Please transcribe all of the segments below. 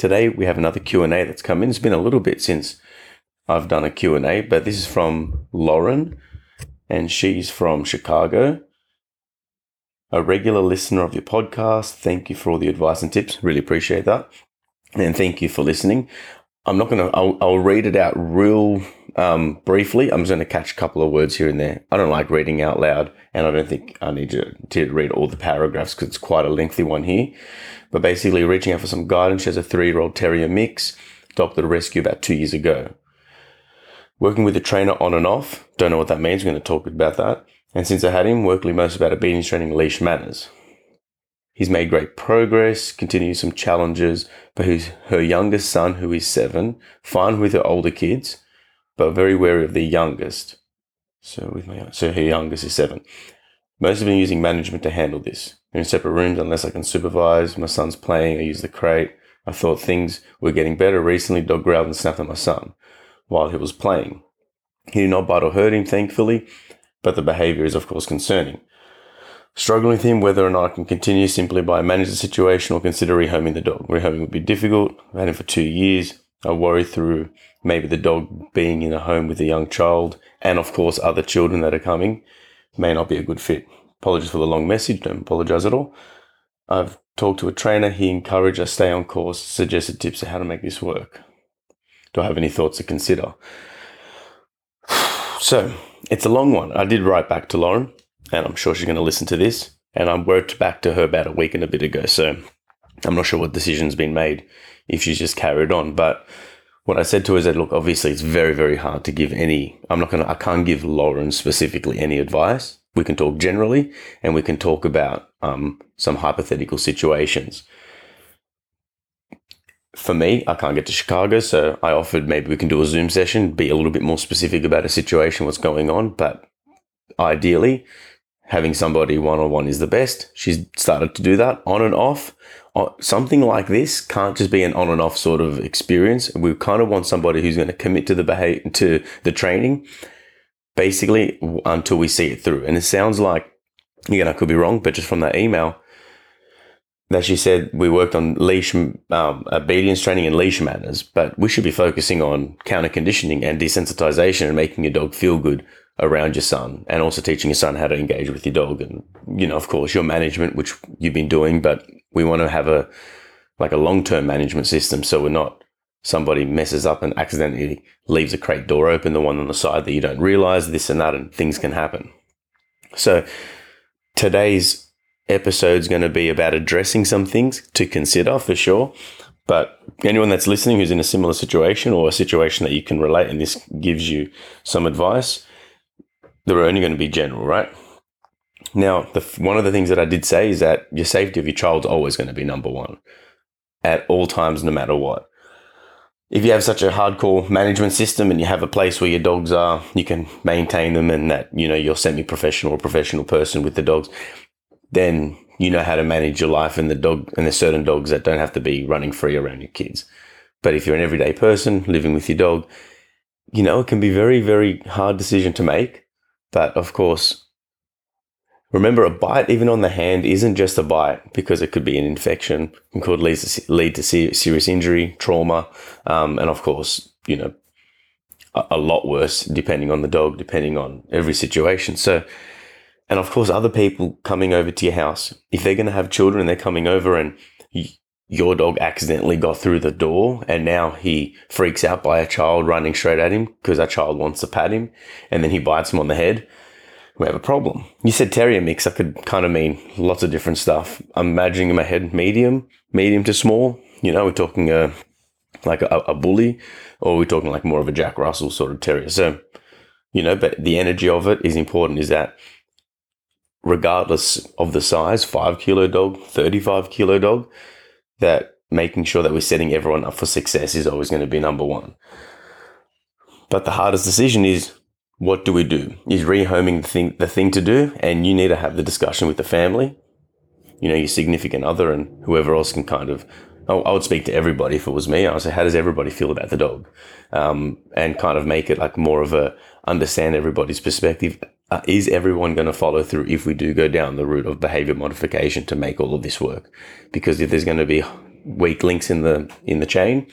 Today we have another Q&A that's come in. It's been a little bit since I've done a Q&A, but this is from Lauren and she's from Chicago. A regular listener of your podcast. Thank you for all the advice and tips. Really appreciate that. And thank you for listening. I'm not going to, I'll, read it out real um, briefly. I'm just going to catch a couple of words here and there. I don't like reading out loud, and I don't think I need to, to read all the paragraphs because it's quite a lengthy one here. But basically, reaching out for some guidance. She has a three year old terrier mix, adopted a rescue about two years ago. Working with a trainer on and off. Don't know what that means. We're going to talk about that. And since I had him, working most about obedience training, leash manners. He's made great progress, continues some challenges, but who's her youngest son, who is seven, fine with her older kids, but very wary of the youngest. So with my so her youngest is seven. Most of them using management to handle this. They're in separate rooms unless I can supervise. My son's playing. I use the crate. I thought things were getting better. Recently, dog growled and snapped at my son while he was playing. He did not bite or hurt him, thankfully, but the behavior is of course concerning. Struggling with him whether or not I can continue simply by manage the situation or consider rehoming the dog. Rehoming would be difficult. I've had him for two years. I worry through maybe the dog being in a home with a young child and of course other children that are coming may not be a good fit. Apologies for the long message, don't apologize at all. I've talked to a trainer, he encouraged us stay on course, suggested tips on how to make this work. Do I have any thoughts to consider? So it's a long one. I did write back to Lauren, and I'm sure she's going to listen to this. And I wrote back to her about a week and a bit ago. So I'm not sure what decision's been made if she's just carried on. But what I said to her is that, look, obviously it's very, very hard to give any, I'm not going to, I can't give Lauren specifically any advice. We can talk generally and we can talk about um, some hypothetical situations. For me, I can't get to Chicago, so I offered maybe we can do a Zoom session, be a little bit more specific about a situation, what's going on. But ideally, having somebody one on one is the best. She's started to do that on and off. Uh, something like this can't just be an on and off sort of experience. We kind of want somebody who's going to commit to the behavior, to the training, basically until we see it through. And it sounds like, again, I could be wrong, but just from that email, that she said we worked on leash um, obedience training and leash manners, but we should be focusing on counter conditioning and desensitization and making your dog feel good around your son and also teaching your son how to engage with your dog and you know of course your management which you've been doing but we want to have a like a long-term management system so we're not somebody messes up and accidentally leaves a crate door open the one on the side that you don't realize this and that and things can happen. So today's episode is going to be about addressing some things to consider for sure but anyone that's listening who's in a similar situation or a situation that you can relate and this gives you some advice they're only going to be general, right? Now, the, one of the things that I did say is that your safety of your child is always going to be number one at all times, no matter what. If you have such a hardcore management system and you have a place where your dogs are, you can maintain them and that, you know, you're semi-professional or professional person with the dogs, then you know how to manage your life and the dog, and there's certain dogs that don't have to be running free around your kids. But if you're an everyday person living with your dog, you know, it can be very, very hard decision to make but of course, remember a bite, even on the hand, isn't just a bite because it could be an infection and could lead to, lead to serious injury, trauma, um, and of course, you know, a, a lot worse depending on the dog, depending on every situation. So, and of course, other people coming over to your house, if they're going to have children they're coming over and your dog accidentally got through the door and now he freaks out by a child running straight at him because that child wants to pat him and then he bites him on the head, we have a problem. You said terrier mix, that could kind of mean lots of different stuff. I'm imagining in my head medium, medium to small. You know, we're talking a like a, a bully or we're talking like more of a Jack Russell sort of terrier. So, you know, but the energy of it is important is that regardless of the size, five kilo dog, 35 kilo dog, that making sure that we're setting everyone up for success is always going to be number one. But the hardest decision is what do we do? Is rehoming the thing, the thing to do? And you need to have the discussion with the family, you know, your significant other and whoever else can kind of, I would speak to everybody if it was me. I would say, how does everybody feel about the dog? Um, and kind of make it like more of a understand everybody's perspective. Uh, is everyone going to follow through if we do go down the route of behavior modification to make all of this work? Because if there's going to be weak links in the in the chain,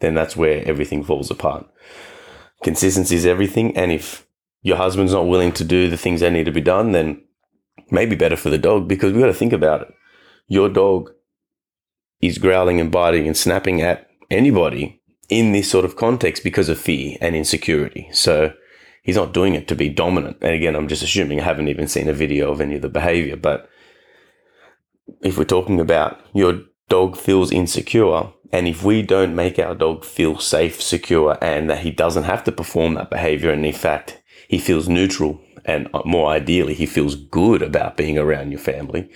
then that's where everything falls apart. Consistency is everything, and if your husband's not willing to do the things that need to be done, then maybe better for the dog because we got to think about it. Your dog is growling and biting and snapping at anybody in this sort of context because of fear and insecurity. So he's not doing it to be dominant. And again, I'm just assuming I haven't even seen a video of any of the behavior, but if we're talking about your dog feels insecure, and if we don't make our dog feel safe, secure, and that he doesn't have to perform that behavior, and in fact, he feels neutral, and more ideally, he feels good about being around your family,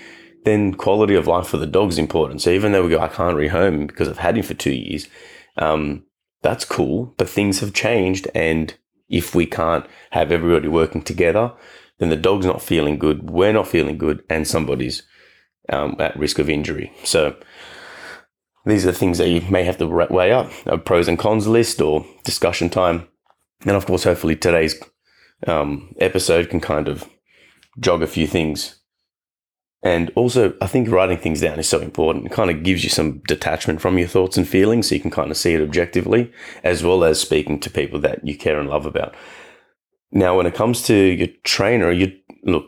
then quality of life for the dog is important. So even though we go, I can't rehome because I've had him for two years, um, that's cool, but things have changed. And if we can't have everybody working together, then the dog's not feeling good, we're not feeling good, and somebody's um, at risk of injury. So these are things that you may have to weigh up a pros and cons list or discussion time. And of course, hopefully today's um, episode can kind of jog a few things. And also, I think writing things down is so important. It kind of gives you some detachment from your thoughts and feelings so you can kind of see it objectively, as well as speaking to people that you care and love about. Now, when it comes to your trainer, you look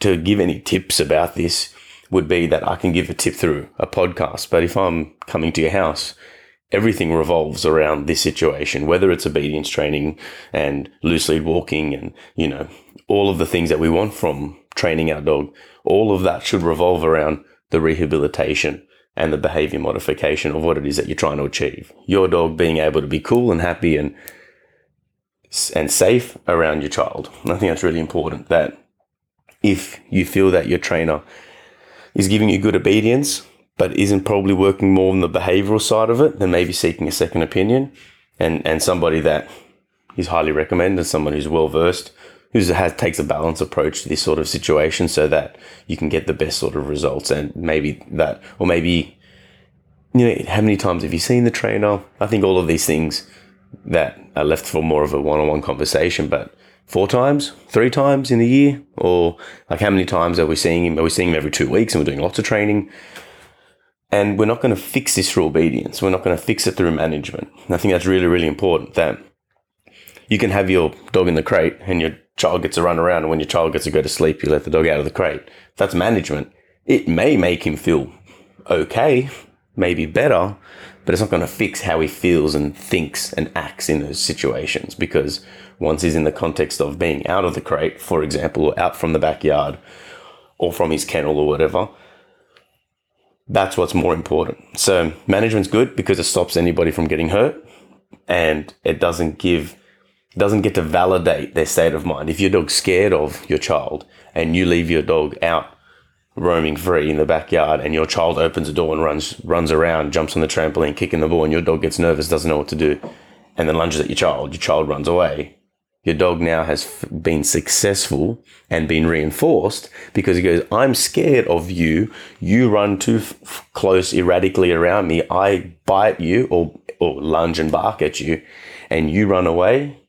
to give any tips about this, would be that I can give a tip through a podcast. But if I'm coming to your house, everything revolves around this situation, whether it's obedience training and loose lead walking and, you know, all of the things that we want from training our dog, all of that should revolve around the rehabilitation and the behavior modification of what it is that you're trying to achieve. Your dog being able to be cool and happy and and safe around your child. And I think that's really important that if you feel that your trainer is giving you good obedience, but isn't probably working more on the behavioral side of it, then maybe seeking a second opinion and, and somebody that is highly recommended, someone who's well versed, who has takes a balanced approach to this sort of situation so that you can get the best sort of results and maybe that or maybe you know how many times have you seen the trainer i think all of these things that are left for more of a one-on-one conversation but four times, three times in a year, or like how many times are we seeing him? Are we seeing him every two weeks and we're doing lots of training? And we're not going to fix this through obedience. We're not going to fix it through management. And I think that's really, really important that you can have your dog in the crate and your child gets to run around. And when your child gets to go to sleep, you let the dog out of the crate. That's management. It may make him feel okay, maybe better, but it's not going to fix how he feels and thinks and acts in those situations because once he's in the context of being out of the crate, for example, or out from the backyard or from his kennel or whatever, that's what's more important. So management's good because it stops anybody from getting hurt and it doesn't give doesn't get to validate their state of mind. If your dog's scared of your child and you leave your dog out roaming free in the backyard and your child opens the door and runs runs around, jumps on the trampoline, kicking the ball, and your dog gets nervous, doesn't know what to do, and then lunges at your child, your child runs away. Your dog now has f- been successful and been reinforced because he goes, I'm scared of you. You run too f- close erratically around me. I bite you or, or lunge and bark at you and you run away.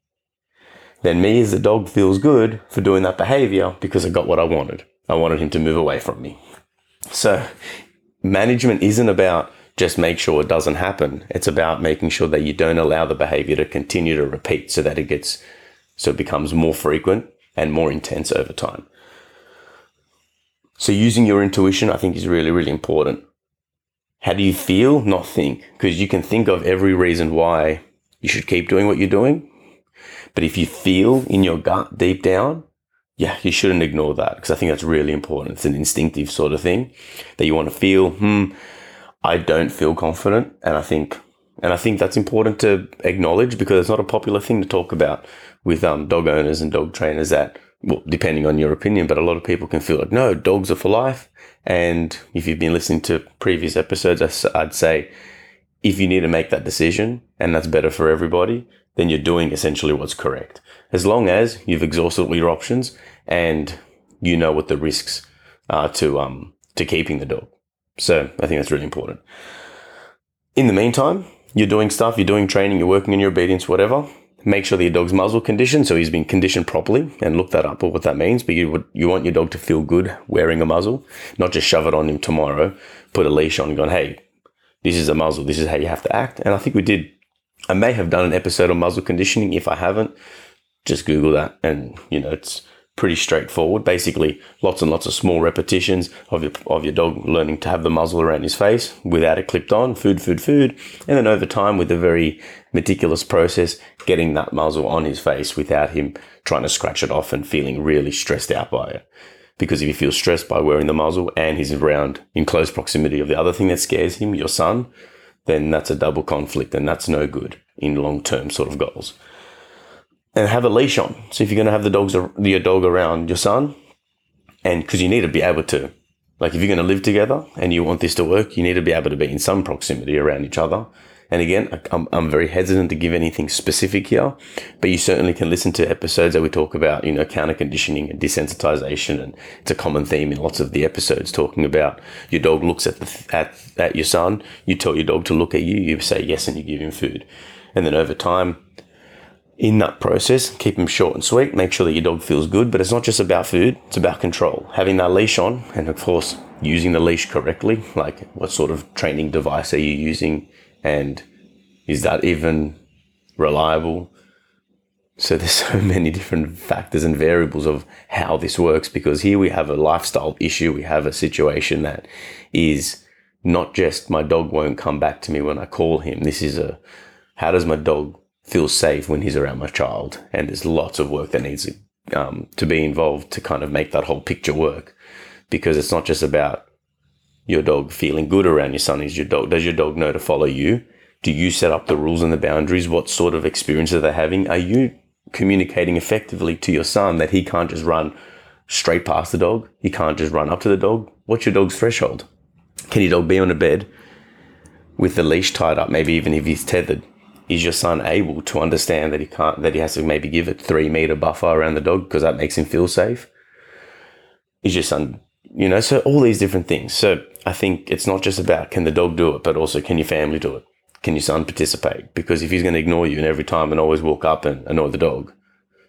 Then me as the dog feels good for doing that behavior because I got what I wanted. I wanted him to move away from me. So management isn't about just make sure it doesn't happen. It's about making sure that you don't allow the behavior to continue to repeat so that it gets, so it becomes more frequent and more intense over time. So using your intuition, I think is really, really important. How do you feel? Not think, because you can think of every reason why you should keep doing what you're doing. But if you feel in your gut deep down yeah, you shouldn't ignore that because I think that's really important. It's an instinctive sort of thing that you want to feel, hmm, I don't feel confident. And I think, and I think that's important to acknowledge because it's not a popular thing to talk about with um, dog owners and dog trainers that well, depending on your opinion, but a lot of people can feel like, no, dogs are for life. And if you've been listening to previous episodes, I'd say if you need to make that decision and that's better for everybody, then you're doing essentially what's correct. As long as you've exhausted all your options and you know what the risks are to um to keeping the dog. So I think that's really important. In the meantime, you're doing stuff, you're doing training, you're working on your obedience, whatever. Make sure that your dog's muzzle conditioned, so he's been conditioned properly, and look that up or what that means. But you would you want your dog to feel good wearing a muzzle, not just shove it on him tomorrow, put a leash on, and going, hey, this is a muzzle, this is how you have to act. And I think we did. I may have done an episode on muzzle conditioning. If I haven't, just Google that, and you know it's pretty straightforward. Basically, lots and lots of small repetitions of your of your dog learning to have the muzzle around his face without it clipped on. Food, food, food, and then over time, with a very meticulous process, getting that muzzle on his face without him trying to scratch it off and feeling really stressed out by it. Because if he feels stressed by wearing the muzzle and he's around in close proximity of the other thing that scares him, your son, then that's a double conflict and that's no good in long term sort of goals and have a leash on. So if you're going to have the dogs, your dog around your son, and because you need to be able to, like if you're going to live together and you want this to work, you need to be able to be in some proximity around each other. And again, I'm, I'm very hesitant to give anything specific here, but you certainly can listen to episodes that we talk about, you know, counter conditioning and desensitization. And it's a common theme in lots of the episodes talking about your dog looks at the, at, at your son. You tell your dog to look at you. You say yes and you give him food. And then over time, in that process, keep them short and sweet. Make sure that your dog feels good, but it's not just about food, it's about control. Having that leash on, and of course, using the leash correctly. Like, what sort of training device are you using? And is that even reliable? So, there's so many different factors and variables of how this works because here we have a lifestyle issue. We have a situation that is not just my dog won't come back to me when I call him. This is a how does my dog feel safe when he's around my child. And there's lots of work that needs um, to be involved to kind of make that whole picture work because it's not just about your dog feeling good around your son. Is your dog, does your dog know to follow you? Do you set up the rules and the boundaries? What sort of experience are they having? Are you communicating effectively to your son that he can't just run straight past the dog? He can't just run up to the dog? What's your dog's threshold? Can your dog be on a bed with the leash tied up, maybe even if he's tethered? is your son able to understand that he can't that he has to maybe give it three meter buffer around the dog because that makes him feel safe is your son you know so all these different things. So i think it's not just about can the dog do it but also can your family do it? Can your son participate? Because if he's going to ignore you and every time and always walk up and annoy the dog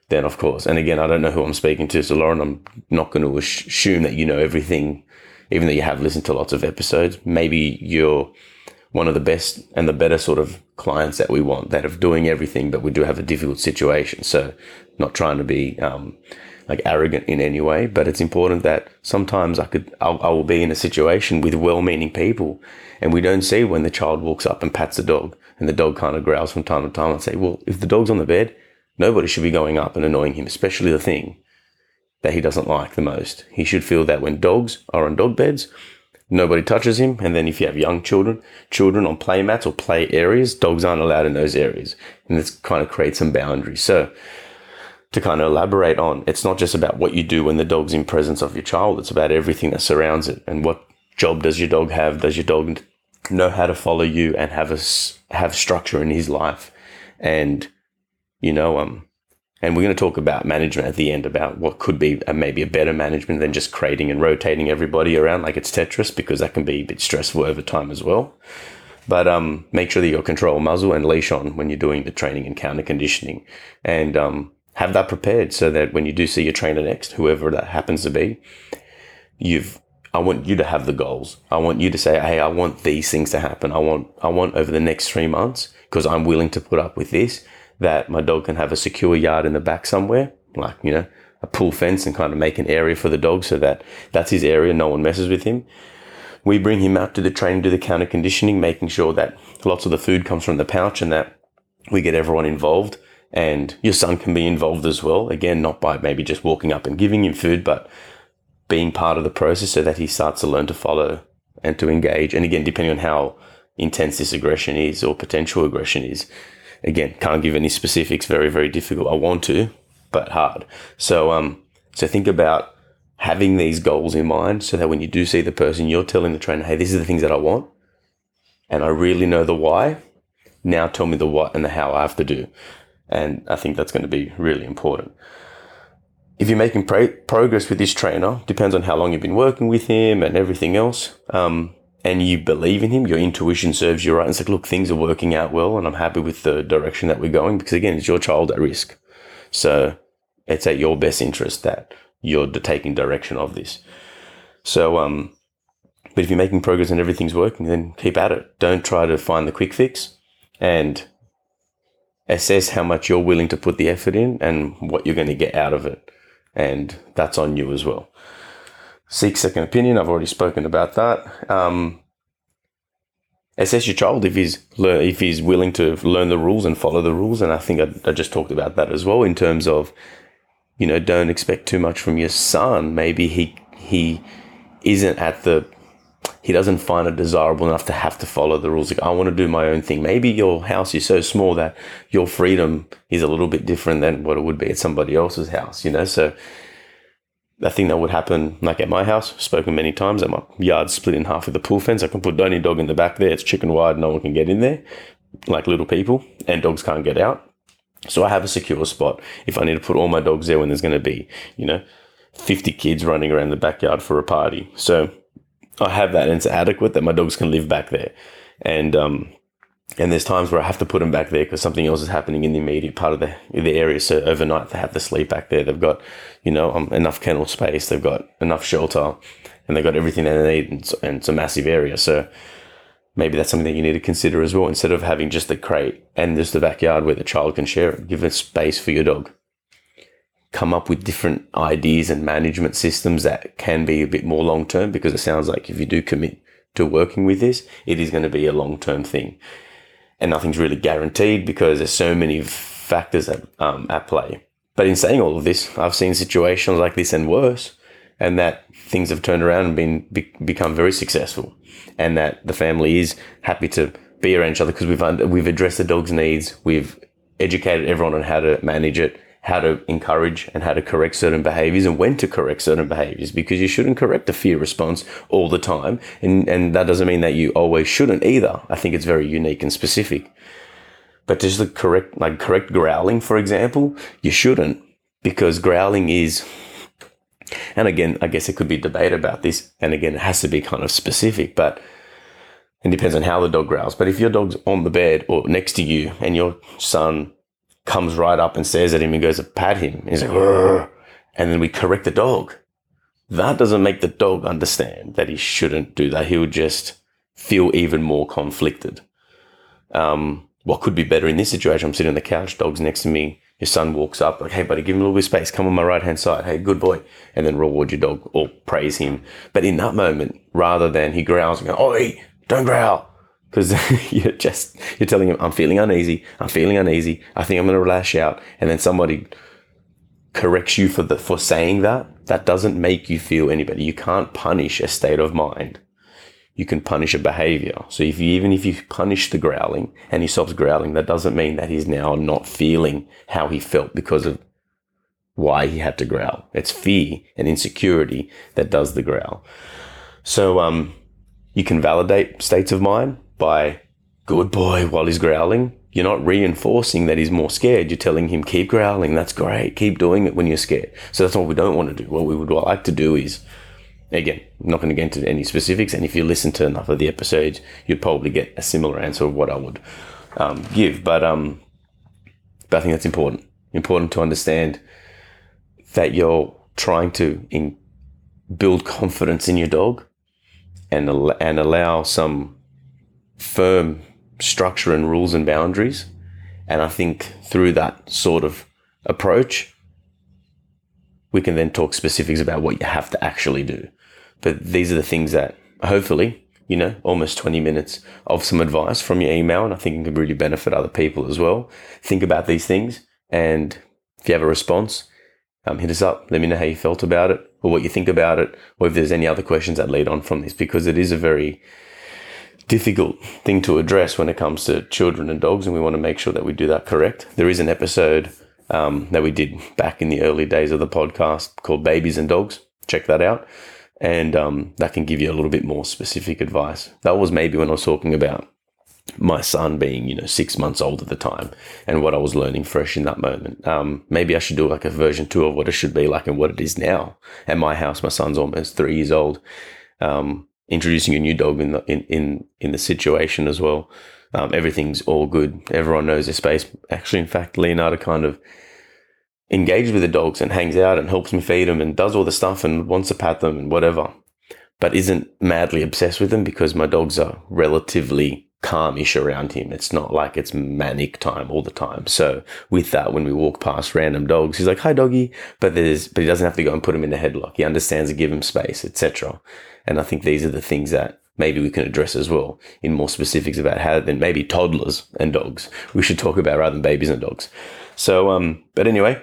then of course. And again i don't know who i'm speaking to so lauren i'm not going to assume that you know everything even though you have listened to lots of episodes. Maybe you're one of the best and the better sort of clients that we want that are doing everything, but we do have a difficult situation. So not trying to be, um, like arrogant in any way, but it's important that sometimes I could, I'll, I will be in a situation with well-meaning people and we don't see when the child walks up and pats the dog and the dog kind of growls from time to time and say, well, if the dog's on the bed, nobody should be going up and annoying him, especially the thing that he doesn't like the most. He should feel that when dogs are on dog beds, nobody touches him. And then if you have young children, children on play mats or play areas, dogs aren't allowed in those areas. And this kind of creates some boundaries. So to kind of elaborate on, it's not just about what you do when the dog's in presence of your child. It's about everything that surrounds it. And what job does your dog have? Does your dog know how to follow you and have a, have structure in his life? And, you know, um, and we're going to talk about management at the end about what could be a, maybe a better management than just creating and rotating everybody around like it's Tetris, because that can be a bit stressful over time as well. But um, make sure that you control muzzle and leash on when you're doing the training and counter conditioning, and um, have that prepared so that when you do see your trainer next, whoever that happens to be, you've I want you to have the goals. I want you to say, "Hey, I want these things to happen. I want I want over the next 3 months because I'm willing to put up with this that my dog can have a secure yard in the back somewhere, like, you know, a pool fence and kind of make an area for the dog so that that's his area. No one messes with him. We bring him out to the training, do the counter conditioning, making sure that lots of the food comes from the pouch and that we get everyone involved. And your son can be involved as well. Again, not by maybe just walking up and giving him food, but being part of the process so that he starts to learn to follow and to engage. And again, depending on how intense this aggression is or potential aggression is, again, can't give any specifics. Very, very difficult. I want to, but hard. So, um, So think about having these goals in mind so that when you do see the person, you're telling the trainer, hey, these are the things that I want. And I really know the why. Now tell me the what and the how I have to do. And I think that's going to be really important. If you're making pro- progress with this trainer, depends on how long you've been working with him and everything else. Um, and you believe in him, your intuition serves you right. And it's like, look, things are working out well, and I'm happy with the direction that we're going because, again, it's your child at risk. So it's at your best interest that you're taking direction of this. So, um, but if you're making progress and everything's working, then keep at it. Don't try to find the quick fix and assess how much you're willing to put the effort in and what you're going to get out of it. And that's on you as well. Seek second opinion. I've already spoken about that. Um, assess your child if he's if he's willing to learn the rules and follow the rules. And I think I, I just talked about that as well in terms of, you know, don't expect too much from your son. Maybe he he isn't at the he doesn't find it desirable enough to have to follow the rules. Like, I want to do my own thing. Maybe your house is so small that your freedom is a little bit different than what it would be at somebody else's house, you know? So I think that would happen like at my house, spoken many times, at my yard split in half with a pool fence. I can put Donny dog in the back there. It's chicken wide. No one can get in there like little people and dogs can't get out. So I have a secure spot if I need to put all my dogs there when there's going to be, you know, 50 kids running around the backyard for a party. So I have that and it's adequate that my dogs can live back there. And, um, and there's times where I have to put them back there because something else is happening in the immediate part of the, the area. So overnight they have to sleep back there. They've got, you know, um, enough kennel space. They've got enough shelter and they've got everything they need. And it's, and it's a massive area. So maybe that's something that you need to consider as well. Instead of having just the crate and just the backyard where the child can share it, give it space for your dog come up with different ideas and management systems that can be a bit more long term because it sounds like if you do commit to working with this, it is going to be a long term thing. And nothing's really guaranteed because there's so many factors at, um, at play. But in saying all of this, I've seen situations like this and worse, and that things have turned around and been be, become very successful, and that the family is happy to be around each other because we've we've addressed the dog's needs, we've educated everyone on how to manage it, how to encourage and how to correct certain behaviors and when to correct certain behaviors because you shouldn't correct a fear response all the time. And, and that doesn't mean that you always shouldn't either. I think it's very unique and specific. But just the correct, like correct growling, for example, you shouldn't because growling is, and again, I guess it could be debate about this. And again, it has to be kind of specific, but it depends on how the dog growls. But if your dog's on the bed or next to you and your son comes right up and stares at him and goes to pat him. He's like, Rrr. and then we correct the dog. That doesn't make the dog understand that he shouldn't do that. He'll just feel even more conflicted. Um, what could be better in this situation? I'm sitting on the couch, dog's next to me. Your son walks up, like, hey, buddy, give him a little bit of space. Come on my right hand side. Hey, good boy. And then reward your dog or praise him. But in that moment, rather than he growls and goes, oh, don't growl, because you're just you're telling him I'm feeling uneasy. I'm feeling uneasy. I think I'm going to lash out, and then somebody corrects you for the for saying that. That doesn't make you feel any better. You can't punish a state of mind. You can punish a behavior. So if you even if you punish the growling and he stops growling, that doesn't mean that he's now not feeling how he felt because of why he had to growl. It's fear and insecurity that does the growl. So um, you can validate states of mind by good boy while he's growling. You're not reinforcing that he's more scared. You're telling him, keep growling. That's great. Keep doing it when you're scared. So that's what we don't want to do. What we would like to do is, again, I'm not going to get into any specifics. And if you listen to enough of the episodes, you'd probably get a similar answer of what I would um, give. But, um, but I think that's important. Important to understand that you're trying to in, build confidence in your dog and, and allow some firm structure and rules and boundaries. And I think through that sort of approach, we can then talk specifics about what you have to actually do. But these are the things that hopefully, you know, almost 20 minutes of some advice from your email. And I think it can really benefit other people as well. Think about these things. And if you have a response, um, hit us up. Let me know how you felt about it or what you think about it, or if there's any other questions that lead on from this, because it is a very difficult thing to address when it comes to children and dogs, and we want to make sure that we do that correct. There is an episode um, that we did back in the early days of the podcast called Babies and Dogs. Check that out. And um, that can give you a little bit more specific advice. That was maybe when I was talking about my son being, you know, six months old at the time and what I was learning fresh in that moment. Um, maybe I should do like a version two of what it should be like and what it is now. At my house, my son's almost three years old. Um, introducing a new dog in the in in, in the situation as well. Um, everything's all good. Everyone knows their space. Actually, in fact, Leonardo kind of engages with the dogs and hangs out and helps me feed them and does all the stuff and wants to pat them and whatever, but isn't madly obsessed with them because my dogs are relatively calmish around him. It's not like it's manic time all the time. So with that, when we walk past random dogs, he's like, "Hi, doggy," but there's but he doesn't have to go and put him in a headlock. He understands to give him space, etc. And I think these are the things that maybe we can address as well in more specifics about how then maybe toddlers and dogs we should talk about rather than babies and dogs. So, um, but anyway,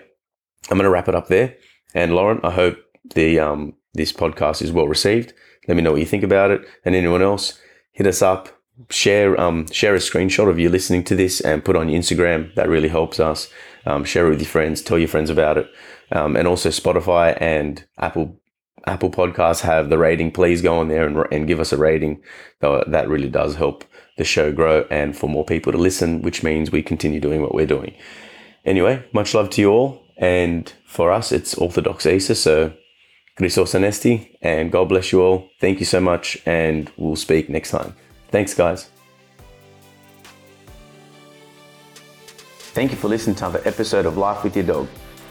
I'm going to wrap it up there. And Lauren, I hope the um, this podcast is well received. Let me know what you think about it, and anyone else, hit us up. Share um, share a screenshot of you listening to this and put on your Instagram. That really helps us. Um, share it with your friends. Tell your friends about it. Um, and also Spotify and Apple Apple Podcasts have the rating. Please go on there and, and give us a rating. That really does help the show grow and for more people to listen, which means we continue doing what we're doing. Anyway, much love to you all. And for us, it's Orthodox Easter. So, Christos Anesti, and God bless you all. Thank you so much. And we'll speak next time. Thanks, guys. Thank you for listening to another episode of Life with Your Dog.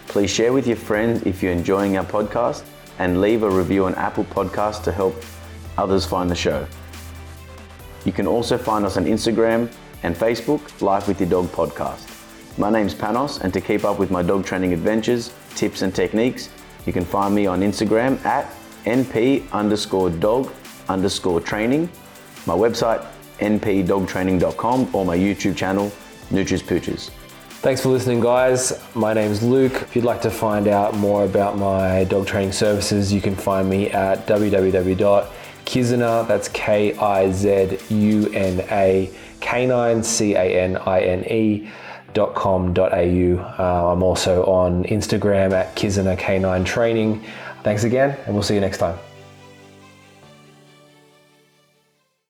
Please share with your friends if you're enjoying our podcast and leave a review on Apple Podcasts to help others find the show. You can also find us on Instagram and Facebook, Life with Your Dog Podcast. My name's Panos, and to keep up with my dog training adventures, tips, and techniques, you can find me on Instagram at np underscore dog underscore training, my website npdogtraining.com, or my YouTube channel, Nutris Pooches. Thanks for listening, guys. My name's Luke. If you'd like to find out more about my dog training services, you can find me at www.kizuna, that's K I Z U N A, canine, C A N I N E. Dot com, dot au. Uh, I'm also on Instagram at Kizuna Canine Training. Thanks again, and we'll see you next time.